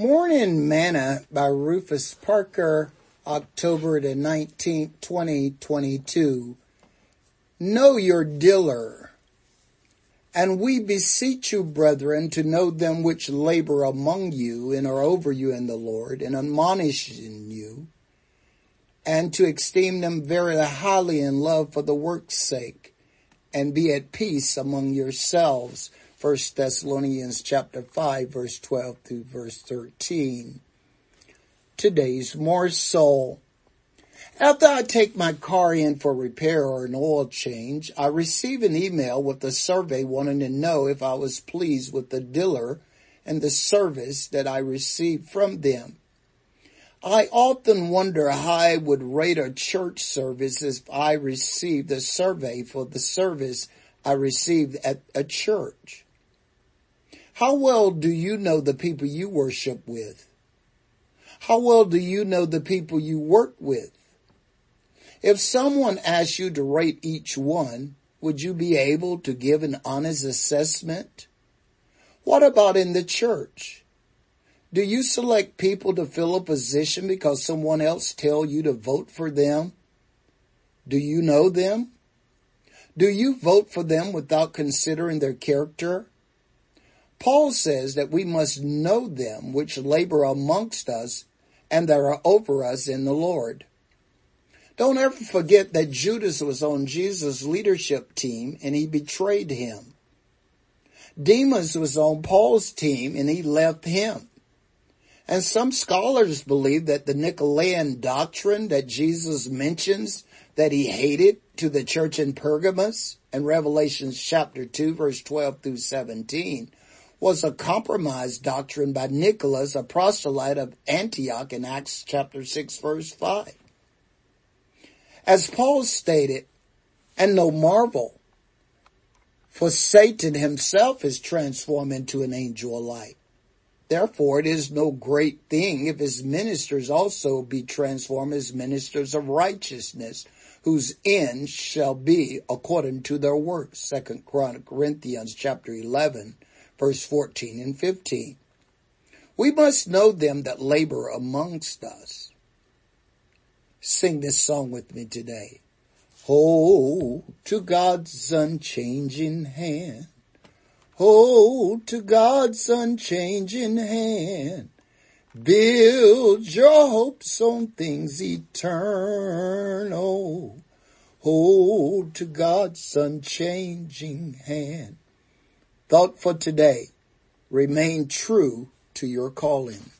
Morning Manna by Rufus Parker, October the 19th, 2022. Know your dealer. And we beseech you, brethren, to know them which labor among you and are over you in the Lord and admonishing you, and to esteem them very highly in love for the work's sake, and be at peace among yourselves. First Thessalonians chapter 5 verse 12 through verse 13. Today's more so. After I take my car in for repair or an oil change, I receive an email with a survey wanting to know if I was pleased with the dealer and the service that I received from them. I often wonder how I would rate a church service if I received a survey for the service I received at a church. How well do you know the people you worship with? How well do you know the people you work with? If someone asked you to rate each one, would you be able to give an honest assessment? What about in the church? Do you select people to fill a position because someone else tell you to vote for them? Do you know them? Do you vote for them without considering their character Paul says that we must know them which labor amongst us and that are over us in the Lord. Don't ever forget that Judas was on Jesus' leadership team and he betrayed him. Demas was on Paul's team and he left him. And some scholars believe that the Nicolaitan doctrine that Jesus mentions that he hated to the church in Pergamos in Revelation chapter 2 verse 12 through 17 was a compromised doctrine by Nicholas, a proselyte of Antioch in Acts chapter 6 verse 5. As Paul stated, and no marvel, for Satan himself is transformed into an angel of light. Therefore, it is no great thing if his ministers also be transformed as ministers of righteousness, whose end shall be according to their works. Second Corinthians chapter 11 verse 14 and 15. We must know them that labor amongst us. Sing this song with me today. Hold to God's unchanging hand. Hold to God's unchanging hand. Build your hopes on things eternal. Hold to God's unchanging hand. Thought for today. Remain true to your calling.